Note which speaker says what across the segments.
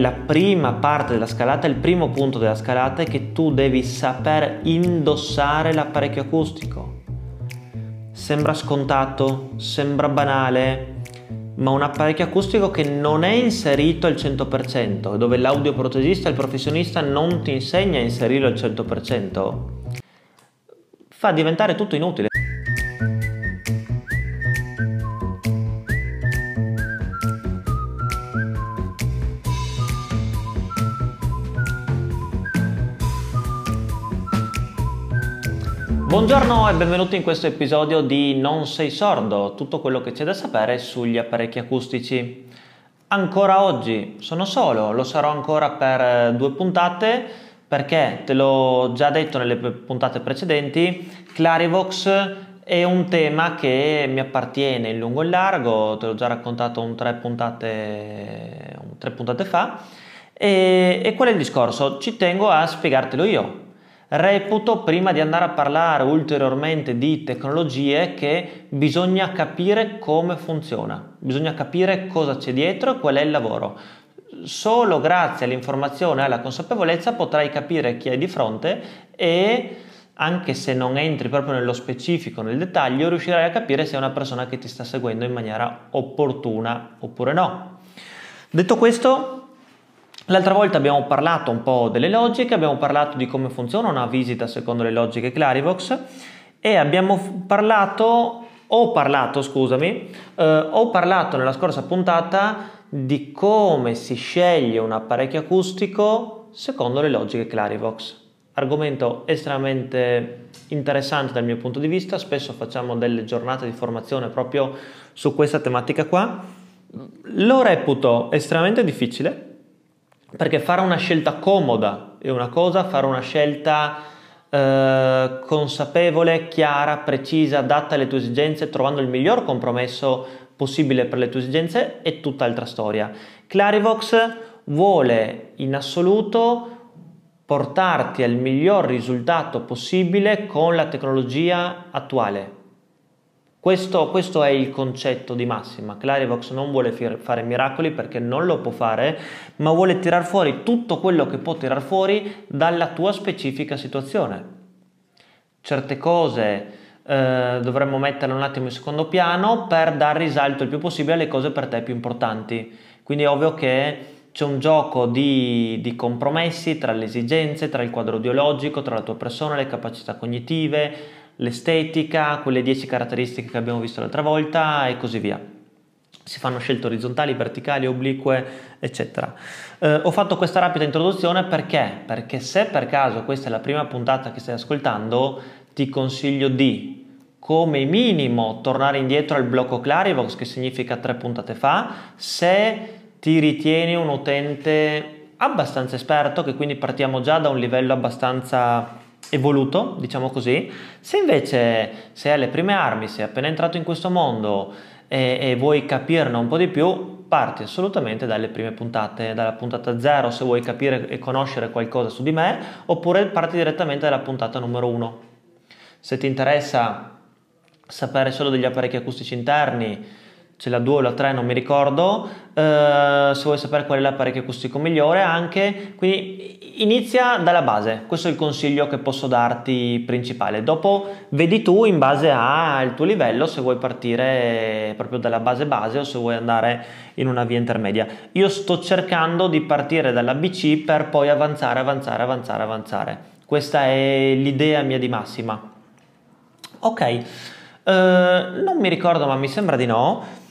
Speaker 1: La prima parte della scalata, il primo punto della scalata è che tu devi saper indossare l'apparecchio acustico. Sembra scontato, sembra banale, ma un apparecchio acustico che non è inserito al 100%, dove l'audioprotesista, il professionista non ti insegna a inserirlo al 100%, fa diventare tutto inutile. Buongiorno e benvenuti in questo episodio di Non sei sordo, tutto quello che c'è da sapere sugli apparecchi acustici. Ancora oggi sono solo, lo sarò ancora per eh, due puntate perché te l'ho già detto nelle puntate precedenti, Clarivox è un tema che mi appartiene in lungo e largo, te l'ho già raccontato un tre puntate, un tre puntate fa. E, e qual è il discorso? Ci tengo a spiegartelo io, Reputo, prima di andare a parlare ulteriormente di tecnologie, che bisogna capire come funziona, bisogna capire cosa c'è dietro e qual è il lavoro. Solo grazie all'informazione e alla consapevolezza potrai capire chi hai di fronte e anche se non entri proprio nello specifico, nel dettaglio, riuscirai a capire se è una persona che ti sta seguendo in maniera opportuna oppure no. Detto questo, L'altra volta abbiamo parlato un po' delle logiche, abbiamo parlato di come funziona una visita secondo le logiche Clarivox e abbiamo parlato, ho parlato, scusami, eh, ho parlato nella scorsa puntata di come si sceglie un apparecchio acustico secondo le logiche Clarivox. Argomento estremamente interessante dal mio punto di vista, spesso facciamo delle giornate di formazione proprio su questa tematica qua. Lo reputo estremamente difficile perché fare una scelta comoda è una cosa, fare una scelta eh, consapevole, chiara, precisa, adatta alle tue esigenze, trovando il miglior compromesso possibile per le tue esigenze è tutt'altra storia. Clarivox vuole in assoluto portarti al miglior risultato possibile con la tecnologia attuale. Questo, questo, è il concetto di massima. Clarivox non vuole fare miracoli perché non lo può fare, ma vuole tirar fuori tutto quello che può tirar fuori dalla tua specifica situazione. Certe cose eh, dovremmo metterle un attimo in secondo piano per dar risalto il più possibile alle cose per te più importanti. Quindi è ovvio che c'è un gioco di, di compromessi tra le esigenze, tra il quadro ideologico, tra la tua persona, le capacità cognitive, l'estetica, quelle 10 caratteristiche che abbiamo visto l'altra volta e così via. Si fanno scelte orizzontali, verticali, oblique, eccetera. Eh, ho fatto questa rapida introduzione perché? Perché se per caso questa è la prima puntata che stai ascoltando, ti consiglio di come minimo tornare indietro al blocco Clarivox, che significa tre puntate fa, se ti ritieni un utente abbastanza esperto, che quindi partiamo già da un livello abbastanza evoluto, diciamo così. Se invece sei alle prime armi, sei appena entrato in questo mondo e, e vuoi capirne un po' di più, parti assolutamente dalle prime puntate, dalla puntata 0 se vuoi capire e conoscere qualcosa su di me, oppure parti direttamente dalla puntata numero 1. Se ti interessa sapere solo degli apparecchi acustici interni, c'è la 2 o la 3 non mi ricordo. Eh, se vuoi sapere qual è l'apparecchio acustico migliore anche. Quindi inizia dalla base. Questo è il consiglio che posso darti principale. Dopo vedi tu in base al tuo livello se vuoi partire proprio dalla base base o se vuoi andare in una via intermedia. Io sto cercando di partire dalla BC per poi avanzare avanzare avanzare avanzare. Questa è l'idea mia di massima. Ok. Uh, non mi ricordo, ma mi sembra di no.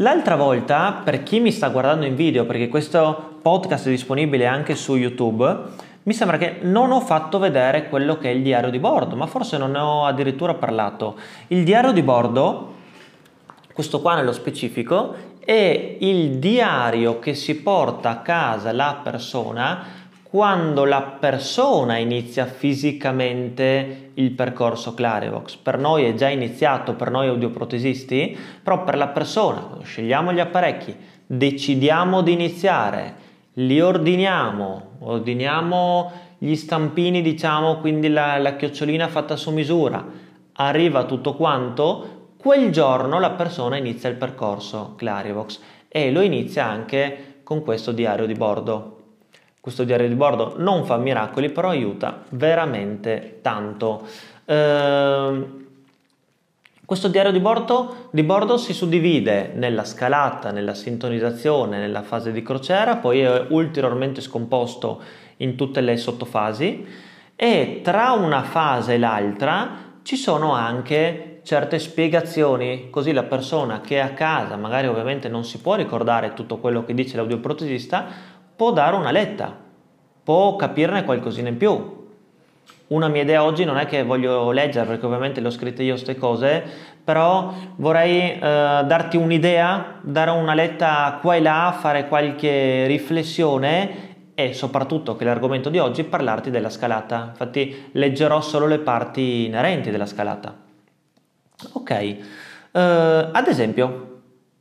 Speaker 1: L'altra volta, per chi mi sta guardando in video, perché questo podcast è disponibile anche su YouTube, mi sembra che non ho fatto vedere quello che è il diario di bordo, ma forse non ne ho addirittura parlato. Il diario di bordo, questo qua nello specifico, è il diario che si porta a casa la persona quando la persona inizia fisicamente il percorso Clarivox. Per noi è già iniziato, per noi audioprotesisti, però per la persona, scegliamo gli apparecchi, decidiamo di iniziare, li ordiniamo, ordiniamo gli stampini, diciamo, quindi la, la chiocciolina fatta su misura, arriva tutto quanto, quel giorno la persona inizia il percorso Clarivox e lo inizia anche con questo diario di bordo. Questo diario di bordo non fa miracoli, però aiuta veramente tanto. Ehm, questo diario di bordo, di bordo, si suddivide nella scalata, nella sintonizzazione, nella fase di crociera, poi è ulteriormente scomposto in tutte le sottofasi e tra una fase e l'altra ci sono anche certe spiegazioni, così la persona che è a casa, magari ovviamente non si può ricordare tutto quello che dice l'audioprotesista, può dare una letta, può capirne qualcosina in più, una mia idea oggi non è che voglio leggere perché ovviamente le ho scritte io queste cose, però vorrei eh, darti un'idea, dare una letta qua e là, fare qualche riflessione e soprattutto che l'argomento di oggi è parlarti della scalata. Infatti leggerò solo le parti inerenti della scalata. Ok, eh, ad esempio,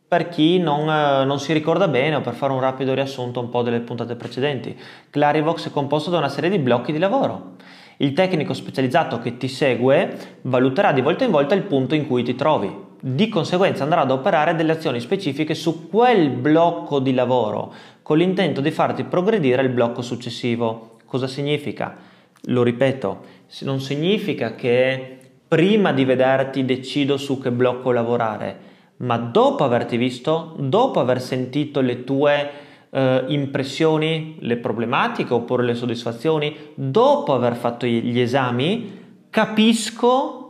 Speaker 1: per chi non, eh, non, si ricorda bene o per fare un rapido riassunto un po' delle puntate precedenti, Clarivox è composto da una serie di blocchi di lavoro. Il tecnico specializzato che ti segue valuterà di volta in volta il punto in cui ti trovi. Di conseguenza andrà ad operare delle azioni specifiche su quel blocco di lavoro con l'intento di farti progredire al blocco successivo. Cosa significa? Lo ripeto, non significa che prima di vederti decido su che blocco lavorare, ma dopo averti visto, dopo aver sentito le tue eh, impressioni, le problematiche oppure le soddisfazioni, dopo aver fatto gli esami, capisco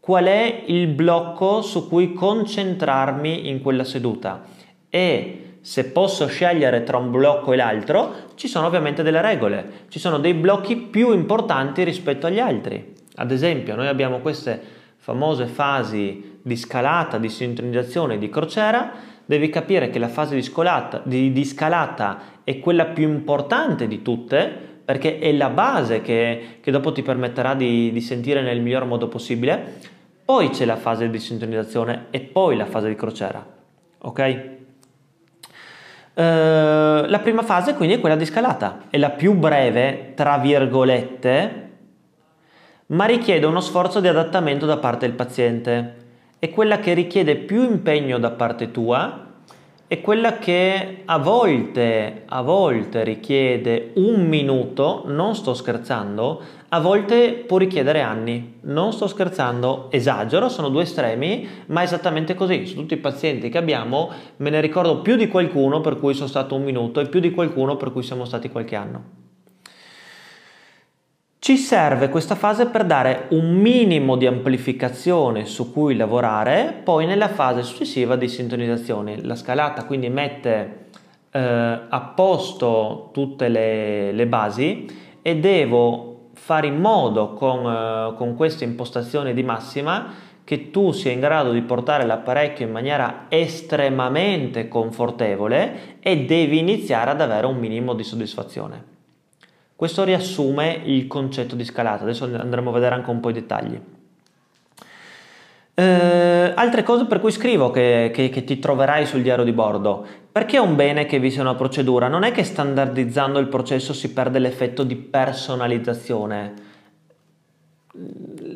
Speaker 1: qual è il blocco su cui concentrarmi in quella seduta e se posso scegliere tra un blocco e l'altro, ci sono ovviamente delle regole, ci sono dei blocchi più importanti rispetto agli altri. Ad esempio, noi abbiamo queste famose fasi di scalata, di sintonizzazione, di crociera, devi capire che la fase di, scolata, di, di scalata è quella più importante di tutte perché è la base che, che dopo ti permetterà di, di, sentire nel miglior modo possibile. Poi c'è la fase di sintonizzazione e poi la fase di crociera. Ok? Uh, la prima fase quindi è quella di scalata, è la più breve, tra virgolette, ma richiede uno sforzo di adattamento da parte del paziente è quella che richiede più impegno da parte tua, è quella che a volte, a volte richiede un minuto, non sto scherzando, a volte può richiedere anni, non sto scherzando, esagero, sono due estremi, ma è esattamente così, su tutti i pazienti che abbiamo me ne ricordo più di qualcuno per cui sono stato un minuto e più di qualcuno per cui siamo stati qualche anno. Ci serve questa fase per dare un minimo di amplificazione su cui lavorare, poi nella fase successiva di sintonizzazione. La scalata quindi mette eh, a posto tutte le, le, basi e devo fare in modo con, eh, con questa impostazione di massima che tu sia in grado di portare l'apparecchio in maniera estremamente confortevole e devi iniziare ad avere un minimo di soddisfazione. Questo riassume il concetto di scalata, adesso andremo a vedere anche un po' i dettagli. Eh, altre cose per cui scrivo che, che, che, ti troverai sul diario di bordo. Perché è un bene che vi sia una procedura? Non è che standardizzando il processo si perde l'effetto di personalizzazione.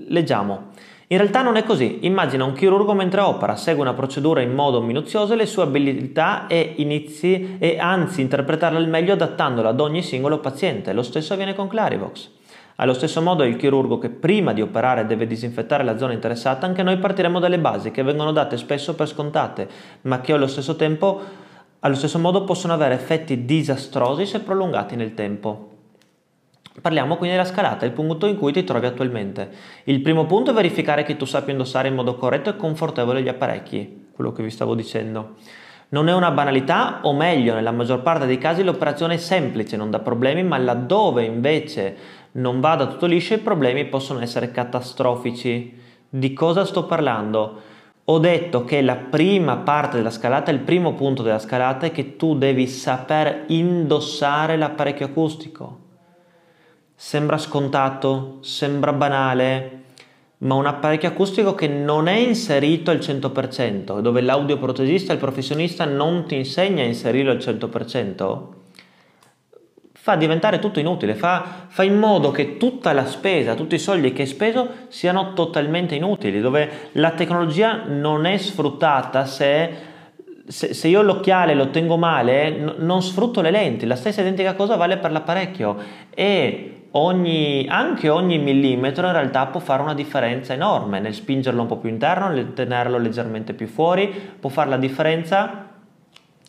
Speaker 1: Leggiamo. In realtà non è così. Immagina un chirurgo mentre opera, segue una procedura in modo minuzioso e le sue abilità e inizi e anzi interpretarla al meglio adattandola ad ogni singolo paziente. Lo stesso avviene con Clarivox. Allo stesso modo il chirurgo che prima di operare deve disinfettare la zona interessata, anche noi partiremo dalle basi che vengono date spesso per scontate, ma che allo stesso tempo allo stesso modo possono avere effetti disastrosi se prolungati nel tempo. Parliamo quindi della scalata, il punto in cui ti trovi attualmente. Il primo punto è verificare che tu sappia indossare in modo corretto e confortevole gli apparecchi, quello che vi stavo dicendo. Non è una banalità, o meglio, nella maggior parte dei casi l'operazione è semplice, non dà problemi, ma laddove invece non vada tutto liscio i problemi possono essere catastrofici. Di cosa sto parlando? Ho detto che la prima parte della scalata, il primo punto della scalata è che tu devi saper indossare l'apparecchio acustico. Sembra scontato, sembra banale, ma un apparecchio acustico che non è inserito al 100%, dove l'audioprotesista, il professionista non ti insegna a inserirlo al 100%, fa diventare tutto inutile, fa, fa, in modo che tutta la spesa, tutti i soldi che hai speso siano totalmente inutili, dove la tecnologia non è sfruttata se se, io l'occhiale lo tengo male, non sfrutto le lenti. La stessa identica cosa vale per l'apparecchio e ogni, anche ogni millimetro in realtà può fare una differenza enorme nel spingerlo un po' più interno, nel tenerlo leggermente più fuori, può fare la differenza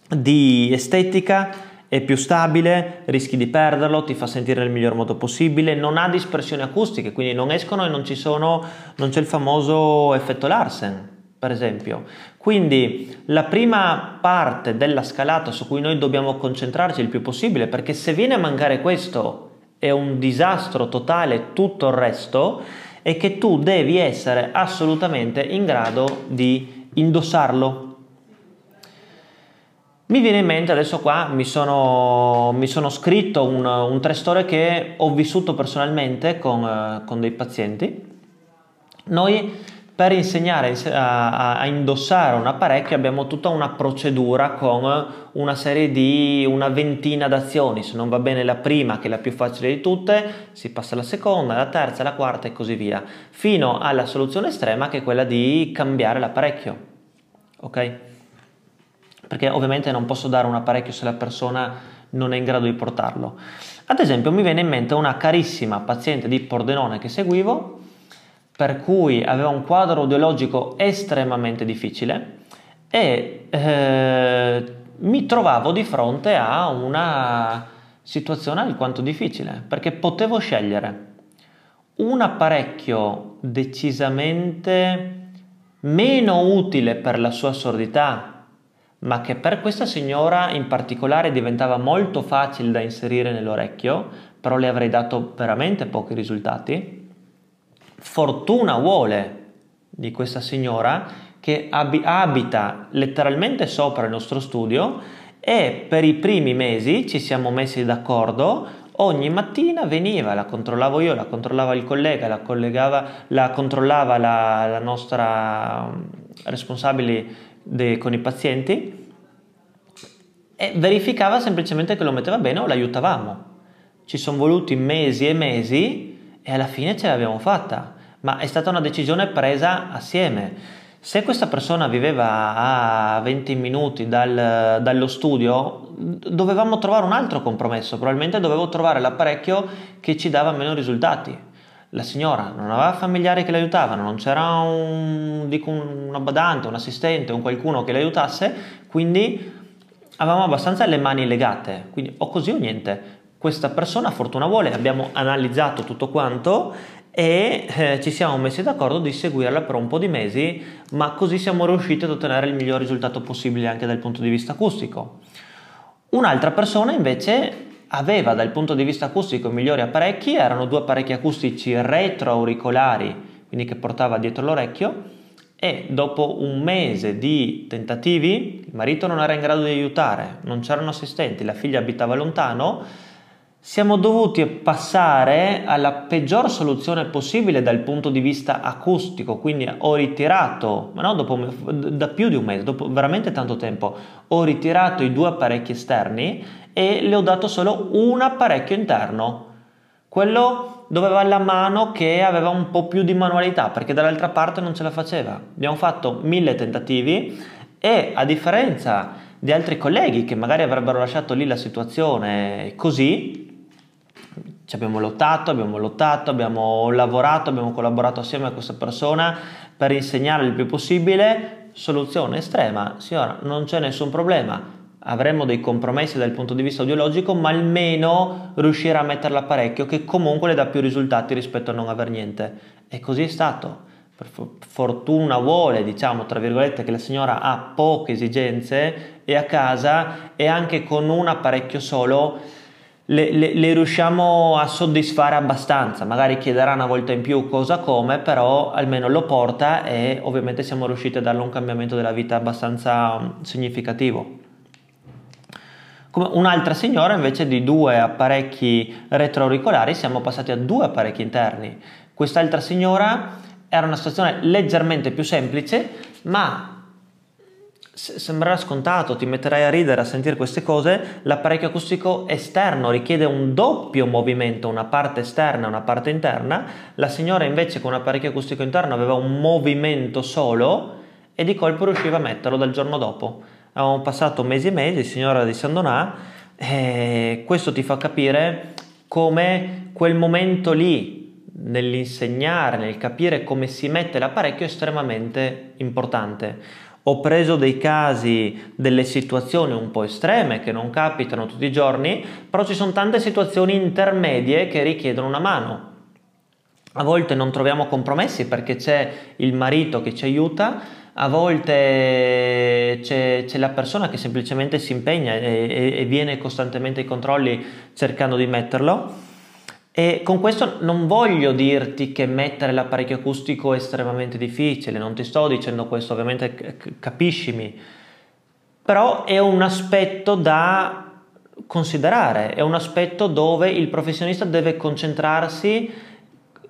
Speaker 1: di estetica è più stabile, rischi di perderlo, ti fa sentire nel miglior modo possibile, non ha dispersioni acustiche, quindi non escono e non, ci sono, non c'è il famoso effetto Larsen, per esempio. Quindi la prima parte della scalata su cui noi dobbiamo concentrarci il più possibile, perché se viene a mancare questo è un disastro totale tutto il resto, è che tu devi essere assolutamente in grado di indossarlo mi viene in mente adesso qua, mi sono, mi sono scritto un, un tre storie che ho vissuto personalmente con, uh, con dei pazienti. Noi per insegnare a, a, indossare un apparecchio abbiamo tutta una procedura con una serie di una ventina d'azioni, se non va bene la prima che è la più facile di tutte, si passa alla seconda, alla terza, alla quarta e così via, fino alla soluzione estrema che è quella di cambiare l'apparecchio. Ok? perché ovviamente non posso dare un apparecchio se la persona non è in grado di portarlo. Ad esempio mi viene in mente una carissima paziente di Pordenone che seguivo, per cui aveva un quadro audiologico estremamente difficile e eh, mi trovavo di fronte a una situazione alquanto difficile, perché potevo scegliere un apparecchio decisamente meno utile per la sua sordità ma che per questa signora in particolare diventava molto facile da inserire nell'orecchio, però le avrei dato veramente pochi risultati. Fortuna vuole di questa signora che ab- abita letteralmente sopra il nostro studio e per i primi mesi ci siamo messi d'accordo ogni mattina veniva, la controllavo io, la controllava il collega, la, la controllava la, la nostra mm, responsabile de, con i pazienti e verificava semplicemente che lo metteva bene o l'aiutavamo. Ci sono voluti mesi e mesi e alla fine ce l'abbiamo fatta, ma è stata una decisione presa assieme. Se questa persona viveva a 20 minuti dal, dallo studio, dovevamo trovare un altro compromesso, probabilmente dovevo trovare l'apparecchio che ci dava meno risultati la signora non aveva familiari che l'aiutavano, non c'era un, dico, un badante, un assistente, un qualcuno che l'aiutasse, quindi avevamo abbastanza le mani legate, quindi o così o niente. Questa persona, fortuna vuole, abbiamo analizzato tutto quanto e eh, ci siamo messi d'accordo di seguirla per un po' di mesi, ma così siamo riusciti ad ottenere il miglior risultato possibile anche dal punto di vista acustico. Un'altra persona invece aveva dal punto di vista acustico i migliori apparecchi, erano due apparecchi acustici retroauricolari, quindi che portava dietro l'orecchio, e dopo un mese di tentativi il marito non era in grado di aiutare, non c'erano assistenti, la figlia abitava lontano, siamo dovuti passare alla peggior soluzione possibile dal punto di vista acustico, quindi ho ritirato, ma no, dopo, da più di un mese, dopo veramente tanto tempo, ho ritirato i due apparecchi esterni e le ho dato solo un apparecchio interno, quello dove aveva la mano che aveva un po' più di manualità perché dall'altra parte non ce la faceva. Abbiamo fatto mille tentativi e a differenza di altri colleghi che magari avrebbero lasciato lì la situazione così, ci abbiamo lottato, abbiamo lottato, abbiamo lavorato, abbiamo collaborato assieme a questa persona per insegnare il più possibile. Soluzione estrema, signora, non c'è nessun problema avremo dei compromessi dal punto di vista audiologico, ma almeno riuscire a mettere l'apparecchio che comunque le dà più risultati rispetto a non aver niente. E così è stato. Per fortuna vuole, diciamo, tra virgolette, che la signora ha poche esigenze e a casa e anche con un apparecchio solo le, le, le, riusciamo a soddisfare abbastanza, magari chiederà una volta in più cosa come, però almeno lo porta e ovviamente siamo riusciti a darle un cambiamento della vita abbastanza mm, significativo. Un'altra signora invece di due apparecchi retroauricolari siamo passati a due apparecchi interni. Quest'altra signora era una situazione leggermente più semplice, ma sembrerà scontato, ti metterai a ridere a sentire queste cose, l'apparecchio acustico esterno richiede un doppio movimento, una parte esterna e una parte interna, la signora invece con un apparecchio acustico interno aveva un movimento solo e di colpo riusciva a metterlo dal giorno dopo avevamo passato mesi e mesi, signora di San Donà, e questo ti fa capire come quel momento lì nell'insegnare, nel capire come si mette l'apparecchio è estremamente importante. Ho preso dei casi, delle situazioni un po' estreme che non capitano tutti i giorni, però ci sono tante situazioni intermedie che richiedono una mano. A volte non troviamo compromessi perché c'è il marito che ci aiuta, a volte c'è, c'è la persona che semplicemente si impegna e, e, viene costantemente ai controlli cercando di metterlo. E con questo non voglio dirti che mettere l'apparecchio acustico è estremamente difficile, non ti sto dicendo questo, ovviamente capiscimi, però è un aspetto da considerare, è un aspetto dove il professionista deve concentrarsi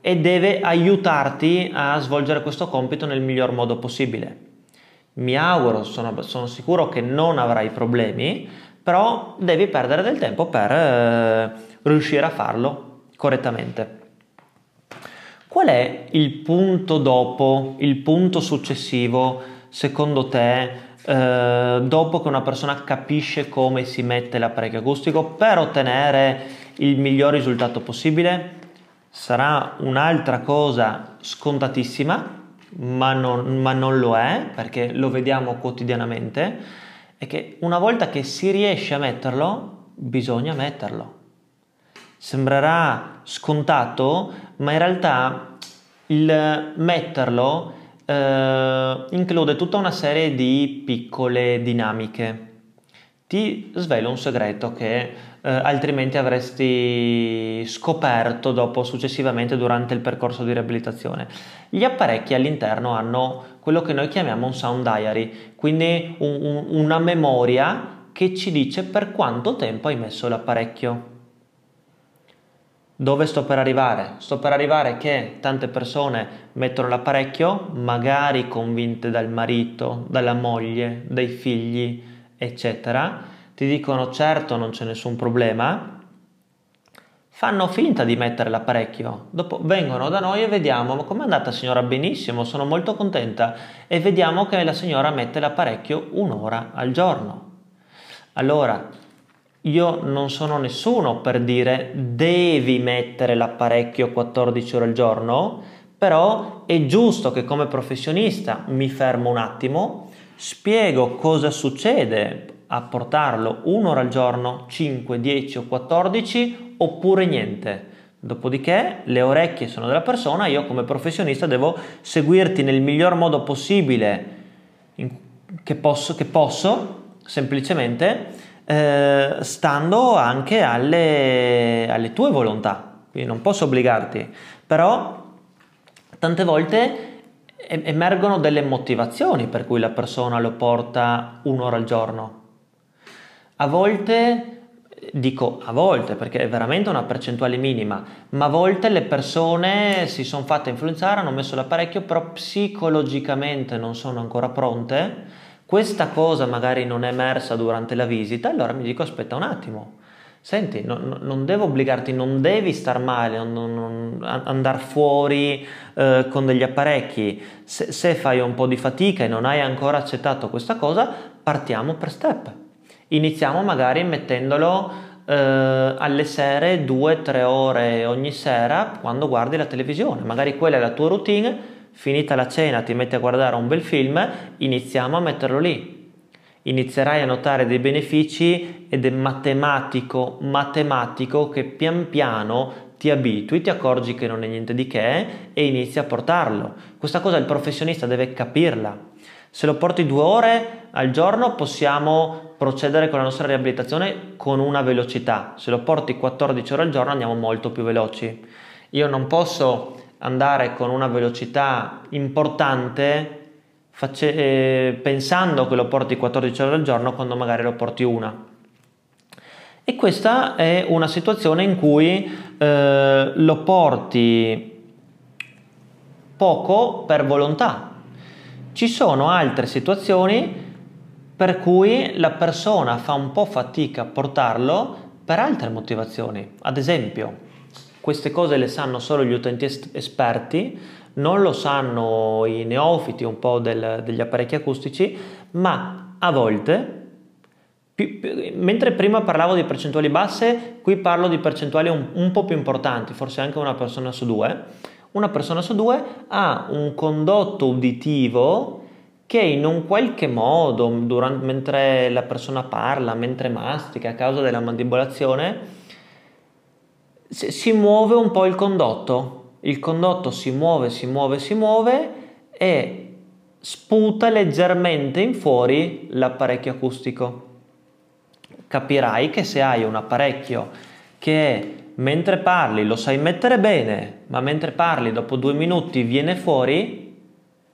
Speaker 1: e deve aiutarti a svolgere questo compito nel miglior modo possibile. Mi auguro, sono, sono sicuro che non avrai problemi, però devi perdere del tempo per eh, riuscire a farlo correttamente. Qual è il punto dopo, il punto successivo, secondo te, eh, dopo che una persona capisce come si mette l'apparecchio acustico per ottenere il miglior risultato possibile? sarà un'altra cosa scontatissima, ma non, ma non, lo è, perché lo vediamo quotidianamente, è che una volta che si riesce a metterlo, bisogna metterlo. Sembrerà scontato, ma in realtà il metterlo eh, include tutta una serie di piccole dinamiche. Ti svelo un segreto che eh, altrimenti avresti scoperto dopo successivamente durante il percorso di riabilitazione. Gli apparecchi all'interno hanno quello che noi chiamiamo un sound diary, quindi un, un, una memoria che ci dice per quanto tempo hai messo l'apparecchio. Dove sto per arrivare? Sto per arrivare che tante persone mettono l'apparecchio, magari convinte dal marito, dalla moglie, dai figli, eccetera, ti dicono certo non c'è nessun problema, fanno finta di mettere l'apparecchio, dopo vengono da noi e vediamo, ma com'è andata signora? Benissimo, sono molto contenta e vediamo che la signora mette l'apparecchio un'ora al giorno. Allora, io non sono nessuno per dire devi mettere l'apparecchio 14 ore al giorno, però è giusto che come professionista mi fermo un attimo, spiego cosa succede a portarlo un'ora al giorno, 5, 10 o 14 oppure niente. Dopodiché le orecchie sono della persona, io come professionista devo seguirti nel miglior modo possibile che posso, che posso semplicemente eh, stando anche alle, alle tue volontà. Quindi non posso obbligarti, però tante volte emergono delle motivazioni per cui la persona lo porta un'ora al giorno a volte, dico a volte perché è veramente una percentuale minima, ma a volte le persone si sono fatte influenzare, hanno messo l'apparecchio, però psicologicamente non sono ancora pronte. Questa cosa magari non è emersa durante la visita, allora mi dico aspetta un attimo. Senti, non, non devo obbligarti, non devi star male, non, non andare fuori eh, con degli apparecchi. Se, se fai un po' di fatica e non hai ancora accettato questa cosa, partiamo per step. Iniziamo magari mettendolo eh, alle sere 2-3 ore ogni sera quando guardi la televisione. Magari quella è la tua routine, finita la cena ti metti a guardare un bel film, iniziamo a metterlo lì. Inizierai a notare dei benefici ed è matematico, matematico che pian piano ti abitui, ti accorgi che non è niente di che e inizi a portarlo. Questa cosa il professionista deve capirla. Se lo porti due ore al giorno possiamo procedere con la nostra riabilitazione con una velocità. Se lo porti 14 ore al giorno andiamo molto più veloci. Io non posso andare con una velocità importante face- eh, pensando che lo porti 14 ore al giorno quando magari lo porti una. E questa è una situazione in cui eh, lo porti poco per volontà, ci sono altre situazioni per cui la persona fa un po' fatica a portarlo per altre motivazioni. Ad esempio, queste cose le sanno solo gli utenti esperti, non lo sanno i neofiti un po' del, degli apparecchi acustici, ma a volte mentre prima parlavo di percentuali basse, qui parlo di percentuali un, un, po' più importanti, forse anche una persona su due. Una persona su due ha un condotto uditivo che in un qualche modo, durante, mentre la persona parla, mentre mastica, a causa della mandibolazione, si muove un po' il condotto. Il condotto si muove, si muove, si muove e sputa leggermente in fuori l'apparecchio acustico capirai che se hai un apparecchio che mentre parli lo sai mettere bene, ma mentre parli dopo due minuti viene fuori,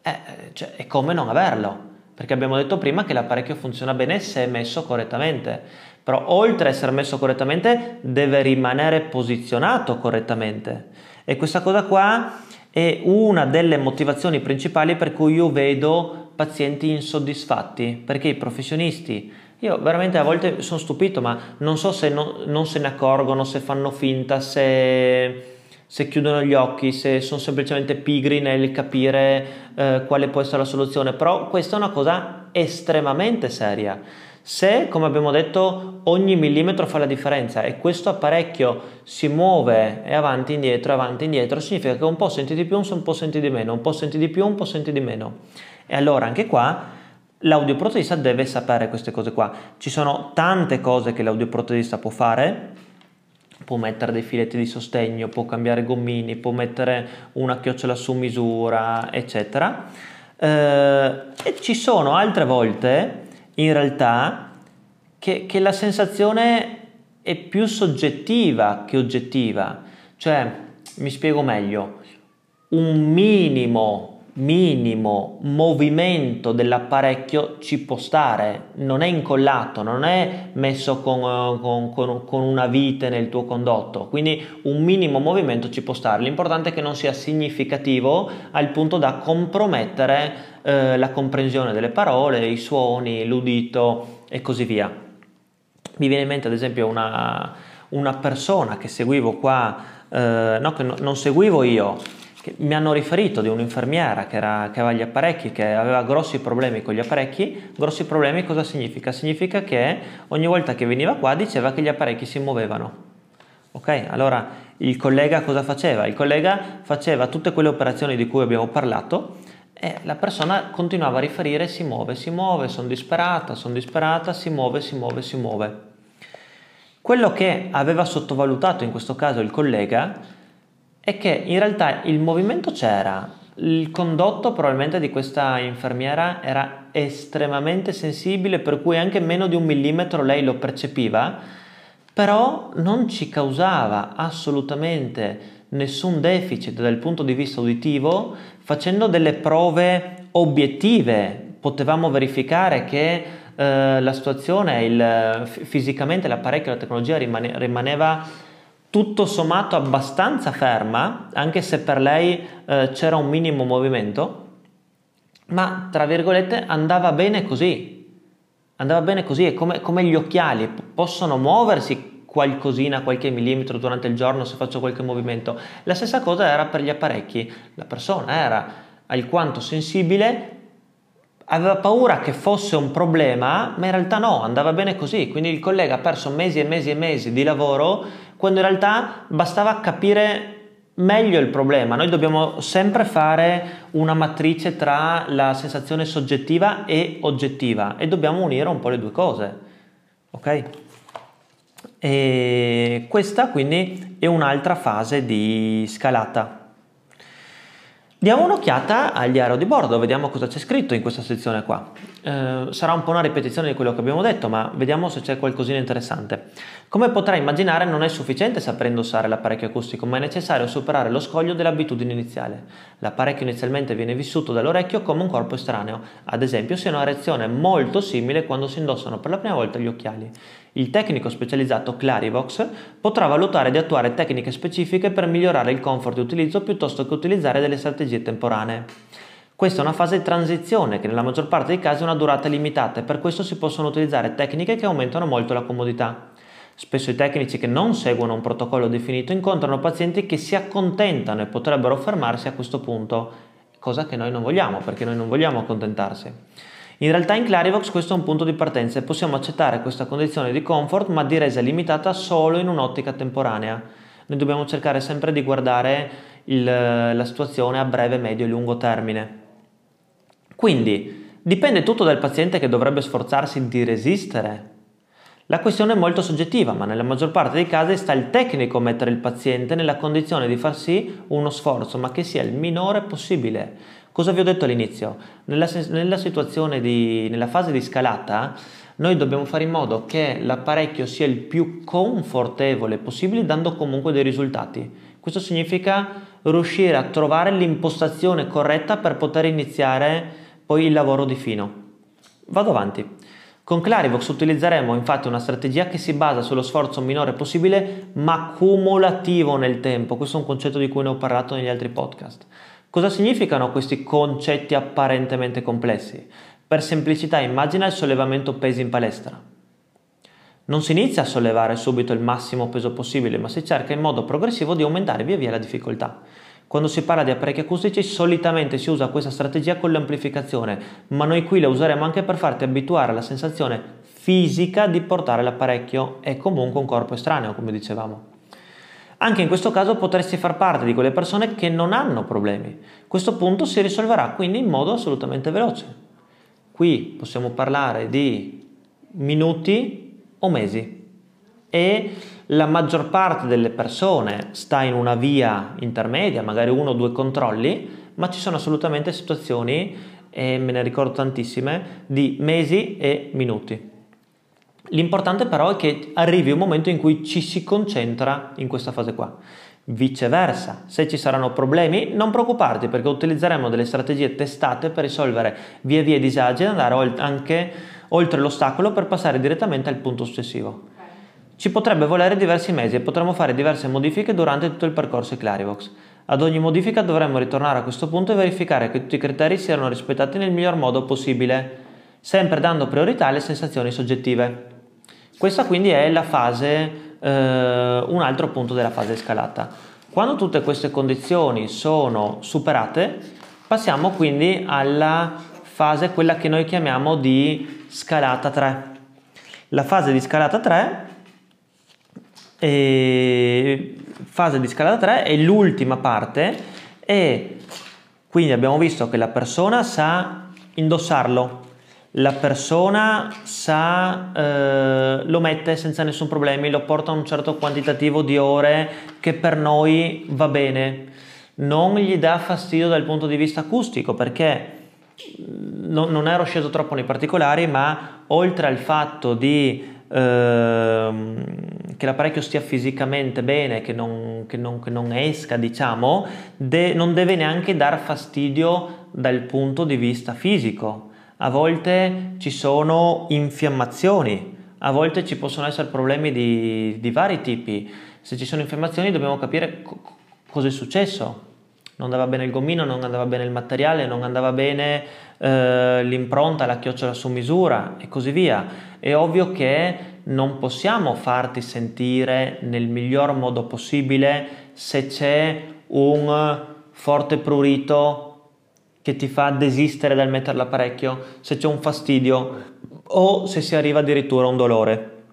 Speaker 1: eh, cioè, è come non averlo. Perché abbiamo detto prima che l'apparecchio funziona bene se è messo correttamente. Però oltre a essere messo correttamente deve rimanere posizionato correttamente. E questa cosa qua è una delle motivazioni principali per cui io vedo pazienti insoddisfatti, perché i professionisti io veramente a volte sono stupito, ma non so se no, non se ne accorgono, se fanno finta, se, se, chiudono gli occhi, se sono semplicemente pigri nel capire eh, quale può essere la soluzione, però questa è una cosa estremamente seria. Se, come abbiamo detto, ogni millimetro fa la differenza e questo apparecchio si muove e avanti, indietro, avanti, indietro, significa che un po' senti di più, un po' senti di meno, un po' senti di più, un po' senti di meno. E allora anche qua L'audioprotesista deve sapere queste cose qua. Ci sono tante cose che l'audioprotesista può fare, può mettere dei filetti di sostegno, può cambiare gommini, può mettere una chiocciola su misura, eccetera. Eh, e ci sono altre volte, in realtà, che, che la sensazione è più soggettiva che oggettiva. Cioè, mi spiego meglio, un minimo minimo movimento dell'apparecchio ci può stare, non è incollato, non è messo con, eh, con, con, con, una vite nel tuo condotto, quindi un minimo movimento ci può stare, l'importante è che non sia significativo al punto da compromettere eh, la comprensione delle parole, i suoni, l'udito e così via. Mi viene in mente ad esempio una, una persona che seguivo qua, eh, no che no, non seguivo io, mi hanno riferito di un'infermiera che, era, che, aveva gli apparecchi, che aveva grossi problemi con gli apparecchi. Grossi problemi cosa significa? Significa che ogni volta che veniva qua diceva che gli apparecchi si muovevano. Ok? Allora il collega cosa faceva? Il collega faceva tutte quelle operazioni di cui abbiamo parlato e la persona continuava a riferire si muove, si muove, sono disperata, sono disperata, si muove, si muove, si muove. Quello che aveva sottovalutato in questo caso il collega è che in realtà il movimento c'era, il condotto probabilmente di questa infermiera era estremamente sensibile, per cui anche meno di un millimetro lei lo percepiva, però non ci causava assolutamente nessun deficit dal punto di vista uditivo, facendo delle prove obiettive. Potevamo verificare che eh, la situazione, il, fisicamente l'apparecchio, la tecnologia rimane, rimaneva tutto sommato abbastanza ferma, anche se per lei eh, c'era un minimo movimento, ma tra virgolette andava bene così. Andava bene così, è come, come gli occhiali, possono muoversi qualcosina, qualche millimetro durante il giorno se faccio qualche movimento. La stessa cosa era per gli apparecchi, la persona era alquanto sensibile aveva paura che fosse un problema, ma in realtà no, andava bene così. Quindi il collega ha perso mesi e mesi e mesi di lavoro quando in realtà bastava capire meglio il problema. Noi dobbiamo sempre fare una matrice tra la sensazione soggettiva e oggettiva e dobbiamo unire un po' le due cose. Ok? E questa quindi è un'altra fase di scalata. Diamo un'occhiata agli aereo di bordo, vediamo cosa c'è scritto in questa sezione qua. Eh, sarà un po' una ripetizione di quello che abbiamo detto, ma vediamo se c'è qualcosina interessante. Come potrai immaginare non è sufficiente saper indossare l'apparecchio acustico, ma è necessario superare lo scoglio dell'abitudine iniziale. L'apparecchio inizialmente viene vissuto dall'orecchio come un corpo estraneo, ad esempio si una reazione molto simile quando si indossano per la prima volta gli occhiali. Il tecnico specializzato Clarivox potrà valutare di attuare tecniche specifiche per migliorare il comfort di utilizzo piuttosto che utilizzare delle strategie temporanee. Questa è una fase di transizione che nella maggior parte dei casi ha una durata limitata e per questo si possono utilizzare tecniche che aumentano molto la comodità. Spesso i tecnici che non seguono un protocollo definito incontrano pazienti che si accontentano e potrebbero fermarsi a questo punto, cosa che noi non vogliamo perché noi non vogliamo accontentarsi. In realtà in Clarivox questo è un punto di partenza e possiamo accettare questa condizione di comfort ma di resa limitata solo in un'ottica temporanea. Noi dobbiamo cercare sempre di guardare il, la situazione a breve, medio e lungo termine. Quindi dipende tutto dal paziente che dovrebbe sforzarsi di resistere la questione è molto soggettiva, ma nella maggior parte dei casi sta il tecnico a mettere il paziente nella condizione di far sì uno sforzo, ma che sia il minore possibile. Cosa vi ho detto all'inizio? Nella, nella situazione di, nella fase di scalata, noi dobbiamo fare in modo che l'apparecchio sia il più confortevole possibile, dando comunque dei risultati. Questo significa riuscire a trovare l'impostazione corretta per poter iniziare poi il lavoro di fino. Vado avanti. Con Clarivox utilizzeremo infatti una strategia che si basa sullo sforzo minore possibile ma cumulativo nel tempo. Questo è un concetto di cui ne ho parlato negli altri podcast. Cosa significano questi concetti apparentemente complessi? Per semplicità immagina il sollevamento pesi in palestra. Non si inizia a sollevare subito il massimo peso possibile, ma si cerca in modo progressivo di aumentare via via la difficoltà. Quando si parla di apparecchi acustici solitamente si usa questa strategia con l'amplificazione, ma noi qui la useremo anche per farti abituare alla sensazione fisica di portare l'apparecchio e comunque un corpo estraneo, come dicevamo. Anche in questo caso potresti far parte di quelle persone che non hanno problemi. Questo punto si risolverà quindi in modo assolutamente veloce. Qui possiamo parlare di minuti o mesi e la maggior parte delle persone sta in una via intermedia, magari uno o due controlli, ma ci sono assolutamente situazioni, e me ne ricordo tantissime, di mesi e minuti. L'importante però è che arrivi un momento in cui ci si concentra in questa fase qua. Viceversa, se ci saranno problemi, non preoccuparti perché utilizzeremo delle strategie testate per risolvere via via i disagi e andare anche oltre l'ostacolo per passare direttamente al punto successivo. Ci potrebbe volere diversi mesi e potremo fare diverse modifiche durante tutto il percorso Clarivox. Ad ogni modifica dovremo ritornare a questo punto e verificare che tutti i criteri siano rispettati nel miglior modo possibile, sempre dando priorità alle sensazioni soggettive. Questa quindi è la fase, eh, un altro punto della fase scalata. Quando tutte queste condizioni sono superate, passiamo quindi alla fase, quella che noi chiamiamo di scalata 3. La fase di scalata 3 e fase di scalata 3 è l'ultima parte e quindi abbiamo visto che la persona sa indossarlo, la persona sa, eh, lo mette senza nessun problema, lo porta a un certo quantitativo di ore che per noi va bene, non gli dà fastidio dal punto di vista acustico perché non, non ero sceso troppo nei particolari, ma oltre al fatto di Ehm, che l'apparecchio stia fisicamente bene, che non, che non, che non esca, diciamo, de, non deve neanche dar fastidio dal punto di vista fisico. A volte ci sono infiammazioni, a volte ci possono essere problemi di, di vari tipi. Se ci sono infiammazioni dobbiamo capire co- cosa è successo. Non andava bene il gommino, non andava bene il materiale, non andava bene eh, l'impronta, la chiocciola su misura e così via. È ovvio che non possiamo farti sentire nel miglior modo possibile se c'è un forte prurito che ti fa desistere dal mettere l'apparecchio, se c'è un fastidio o se si arriva addirittura a un dolore.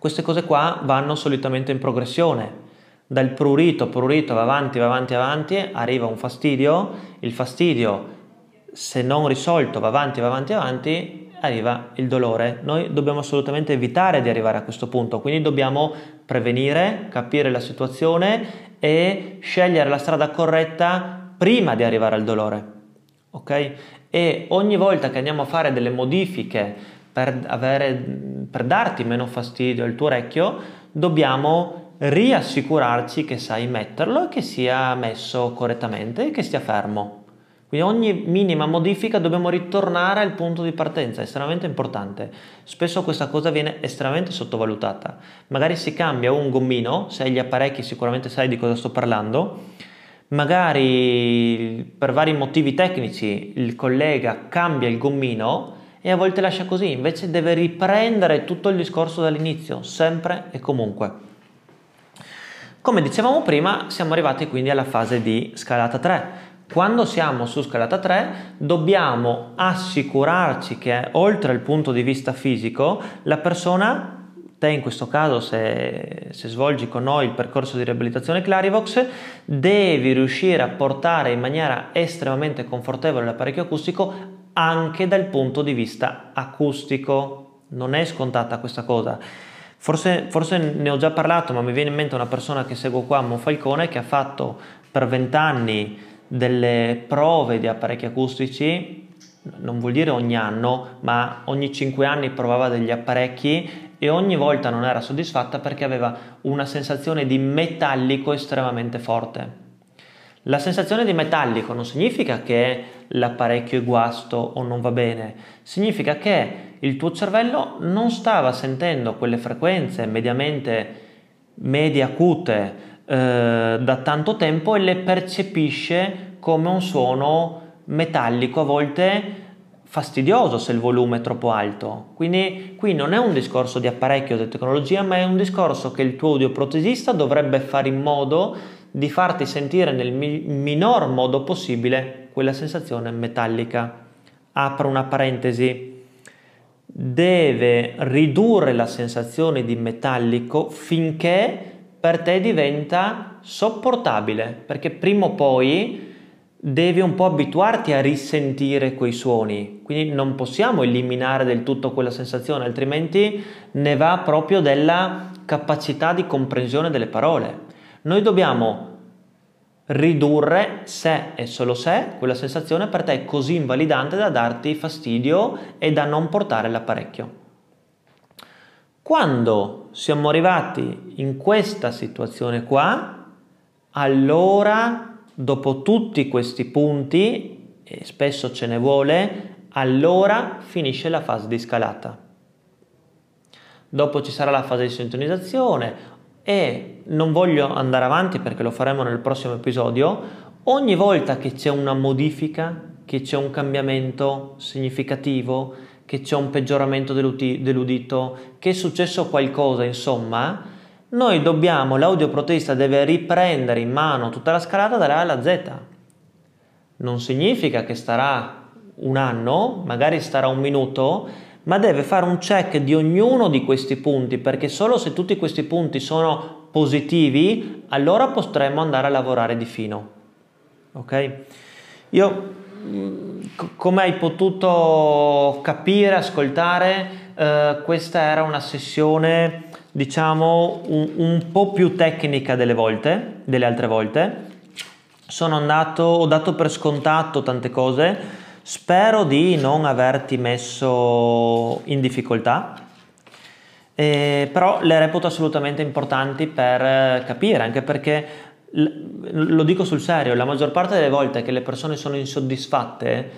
Speaker 1: Queste cose qua vanno solitamente in progressione. Dal prurito, prurito, va avanti, va avanti, va avanti, arriva un fastidio, il fastidio se non risolto va avanti, va avanti, va avanti, arriva il dolore. Noi dobbiamo assolutamente evitare di arrivare a questo punto, quindi dobbiamo prevenire, capire la situazione e scegliere la strada corretta prima di arrivare al dolore. Ok? E ogni volta che andiamo a fare delle modifiche per, avere, per darti meno fastidio al tuo orecchio, dobbiamo riassicurarci che sai metterlo e che sia messo correttamente e che stia fermo. Quindi ogni minima modifica dobbiamo ritornare al punto di partenza, è estremamente importante. Spesso questa cosa viene estremamente sottovalutata. Magari si cambia un gommino, se hai gli apparecchi sicuramente sai di cosa sto parlando, magari per vari motivi tecnici il collega cambia il gommino e a volte lascia così, invece deve riprendere tutto il discorso dall'inizio, sempre e comunque. Come dicevamo prima, siamo arrivati quindi alla fase di scalata 3 Quando siamo su scalata 3 dobbiamo assicurarci che oltre al punto di vista fisico la persona te in questo caso se, se, svolgi con noi il percorso di riabilitazione Clarivox devi riuscire a portare in maniera estremamente confortevole l'apparecchio acustico anche dal punto di vista acustico. Non è scontata questa cosa. Forse, forse ne ho già parlato ma mi viene in mente una persona che seguo qua Monfalcone che ha fatto per vent'anni delle prove di apparecchi acustici non vuol dire ogni anno, ma ogni 5 anni provava degli apparecchi e ogni volta non era soddisfatta perché aveva una sensazione di metallico estremamente forte. La sensazione di metallico non significa che l'apparecchio è guasto o non va bene, significa che il tuo cervello non stava sentendo quelle frequenze mediamente medie acute eh, da tanto tempo e le percepisce come un suono metallico a volte fastidioso se il volume è troppo alto. Quindi qui non è un discorso di apparecchio o di tecnologia, ma è un discorso che il tuo audioprotesista dovrebbe fare in modo di farti sentire nel mi- minor modo possibile quella sensazione metallica. Apro una parentesi. Deve ridurre la sensazione di metallico finché per te diventa sopportabile, perché prima o poi devi un po' abituarti a risentire quei suoni, quindi non possiamo eliminare del tutto quella sensazione, altrimenti ne va proprio della capacità di comprensione delle parole. Noi dobbiamo ridurre se e solo se quella sensazione per te è così invalidante da darti fastidio e da non portare l'apparecchio. Quando siamo arrivati in questa situazione qua, allora Dopo tutti questi punti, e spesso ce ne vuole, allora finisce la fase di scalata. Dopo ci sarà la fase di sintonizzazione e non voglio andare avanti perché lo faremo nel prossimo episodio. Ogni volta che c'è una modifica, che c'è un cambiamento significativo, che c'è un peggioramento dell'udito, che è successo qualcosa, insomma, noi dobbiamo, l'audioprotesta deve riprendere in mano tutta la scalata dalla A alla Z. Non significa che starà un anno, magari starà un minuto, ma deve fare un check di ognuno di questi punti, perché solo se tutti questi punti sono positivi, allora potremmo andare a lavorare di fino. Ok? Io, come hai potuto capire, ascoltare, eh, questa era una sessione diciamo un, un, po' più tecnica delle volte, delle altre volte. Sono andato, ho dato per scontato tante cose, spero di non averti messo in difficoltà, eh, però le reputo assolutamente importanti per capire, anche perché lo dico sul serio, la maggior parte delle volte che le persone sono insoddisfatte,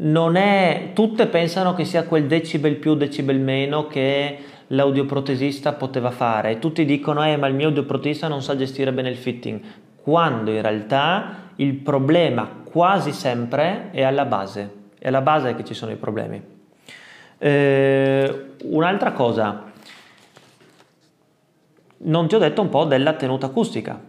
Speaker 1: non è, tutte pensano che sia quel decibel più, decibel meno che l'audioprotesista poteva fare. Tutti dicono, eh, ma il mio audioprotesista non sa gestire bene il fitting, quando in realtà il problema quasi sempre è alla base, è alla base che ci sono i problemi. Eh, un'altra cosa, non ti ho detto un po' della tenuta acustica.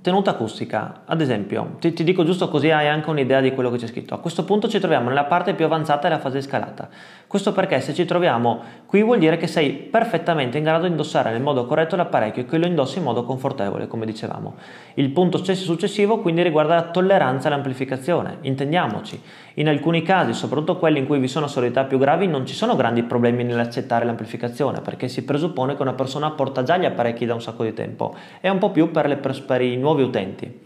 Speaker 1: Tenuta acustica, ad esempio, ti, ti, dico giusto così hai anche un'idea di quello che c'è scritto. A questo punto ci troviamo nella parte più avanzata della fase scalata. Questo perché se ci troviamo qui vuol dire che sei perfettamente in grado di indossare nel modo corretto l'apparecchio e che lo indossi in modo confortevole, come dicevamo. Il punto successivo quindi riguarda la tolleranza all'amplificazione. Intendiamoci, in alcuni casi, soprattutto quelli in cui vi sono sonorità più gravi, non ci sono grandi problemi nell'accettare l'amplificazione, perché si presuppone che una persona porta già gli apparecchi da un sacco di tempo. È un po' più per, le, per i nuovi utenti.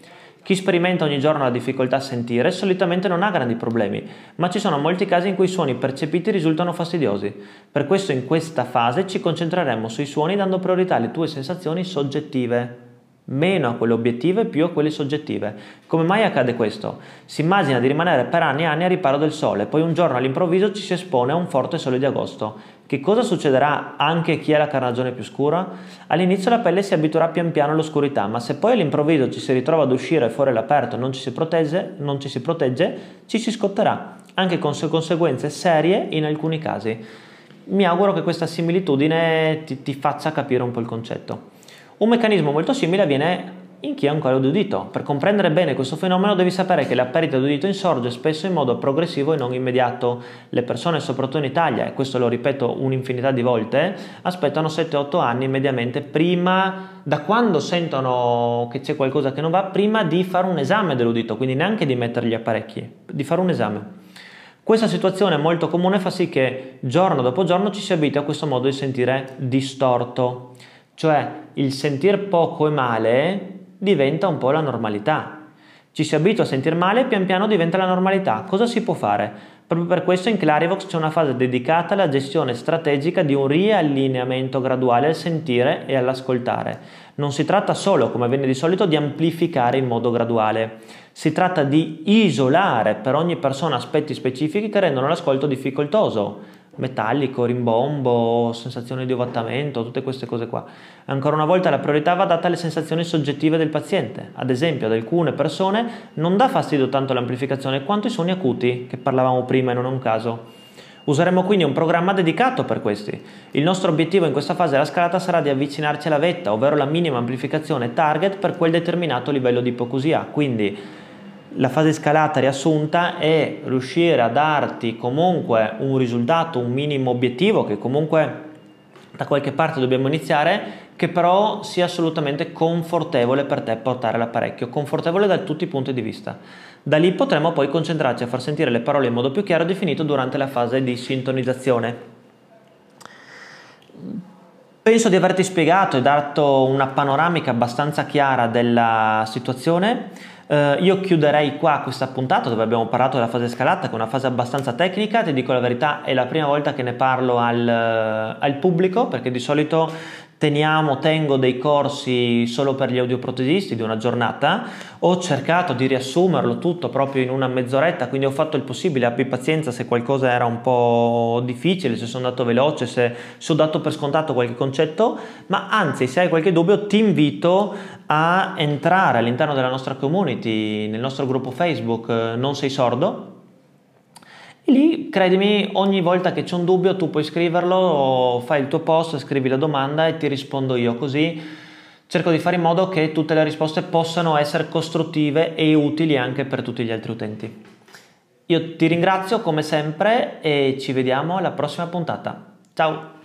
Speaker 1: Chi sperimenta ogni giorno la difficoltà a sentire solitamente non ha grandi problemi, ma ci sono molti casi in cui i suoni percepiti risultano fastidiosi. Per questo in questa fase ci concentreremo sui suoni dando priorità alle tue sensazioni soggettive meno a quelle obiettive più a quelle soggettive. Come mai accade questo? Si immagina di rimanere per anni e anni a riparo del sole, poi un giorno all'improvviso ci si espone a un forte sole di agosto. Che cosa succederà anche a chi ha la carnagione più scura? All'inizio la pelle si abituerà pian piano all'oscurità, ma se poi all'improvviso ci si ritrova ad uscire fuori all'aperto e non ci si protegge, non ci si, protegge, ci si scotterà, anche con conseguenze serie in alcuni casi. Mi auguro che questa similitudine ti, ti faccia capire un po' il concetto. Un meccanismo molto simile avviene in chi ha un calo di. Per comprendere bene questo fenomeno devi sapere che la perdita di udito insorge spesso in modo progressivo e non immediato. Le persone, soprattutto in Italia, e questo lo ripeto un'infinità di volte, aspettano 7-8 anni mediamente prima, da quando sentono che c'è qualcosa che non va, prima di fare un esame dell'udito, quindi neanche di mettere gli apparecchi, di fare un esame. Questa situazione molto comune fa sì che giorno dopo giorno ci si abitui a questo modo di sentire distorto, cioè il sentire poco e male diventa un po' la normalità. Ci si abitua a sentire male e pian piano diventa la normalità. Cosa si può fare? Proprio per questo in Clarivox c'è una fase dedicata alla gestione strategica di un riallineamento graduale al sentire e all'ascoltare. Non si tratta solo, come avviene di solito, di amplificare in modo graduale si tratta di isolare per ogni persona aspetti specifici che rendono l'ascolto difficoltoso, metallico, rimbombo, sensazione di ovattamento, tutte queste cose qua. Ancora una volta la priorità va data alle sensazioni soggettive del paziente. Ad esempio, ad alcune persone non dà fastidio tanto l'amplificazione quanto i suoni acuti, che parlavamo prima e non è un caso. Useremo quindi un programma dedicato per questi. Il nostro obiettivo in questa fase della scalata sarà di avvicinarci alla vetta, ovvero la minima amplificazione target per quel determinato livello di ipocusia. Quindi la fase scalata riassunta è riuscire a darti comunque un risultato, un minimo obiettivo che comunque da qualche parte dobbiamo iniziare, che però sia assolutamente confortevole per te portare l'apparecchio, confortevole da tutti i punti di vista. Da lì potremo poi concentrarci a far sentire le parole in modo più chiaro e definito durante la fase di sintonizzazione. Penso di averti spiegato e dato una panoramica abbastanza chiara della situazione. Uh, io chiuderei qua questa puntata dove abbiamo parlato della fase scalata, che è una fase abbastanza tecnica, ti dico la verità, è la prima volta che ne parlo al, al pubblico, perché di solito teniamo, tengo dei corsi solo per gli audioprotesisti di una giornata, ho cercato di riassumerlo tutto proprio in una mezz'oretta, quindi ho fatto il possibile, abbi pazienza se qualcosa era un po' difficile, se sono andato veloce, se, se ho dato per scontato qualche concetto, ma anzi se hai qualche dubbio ti invito a entrare all'interno della nostra community, nel nostro gruppo Facebook eh, Non sei sordo, e lì, credimi, ogni volta che c'è un dubbio tu puoi scriverlo, fai il tuo post, scrivi la domanda e ti rispondo io, così cerco di fare in modo che tutte le risposte possano essere costruttive e utili anche per tutti gli altri utenti. Io ti ringrazio come sempre e ci vediamo alla prossima puntata. Ciao!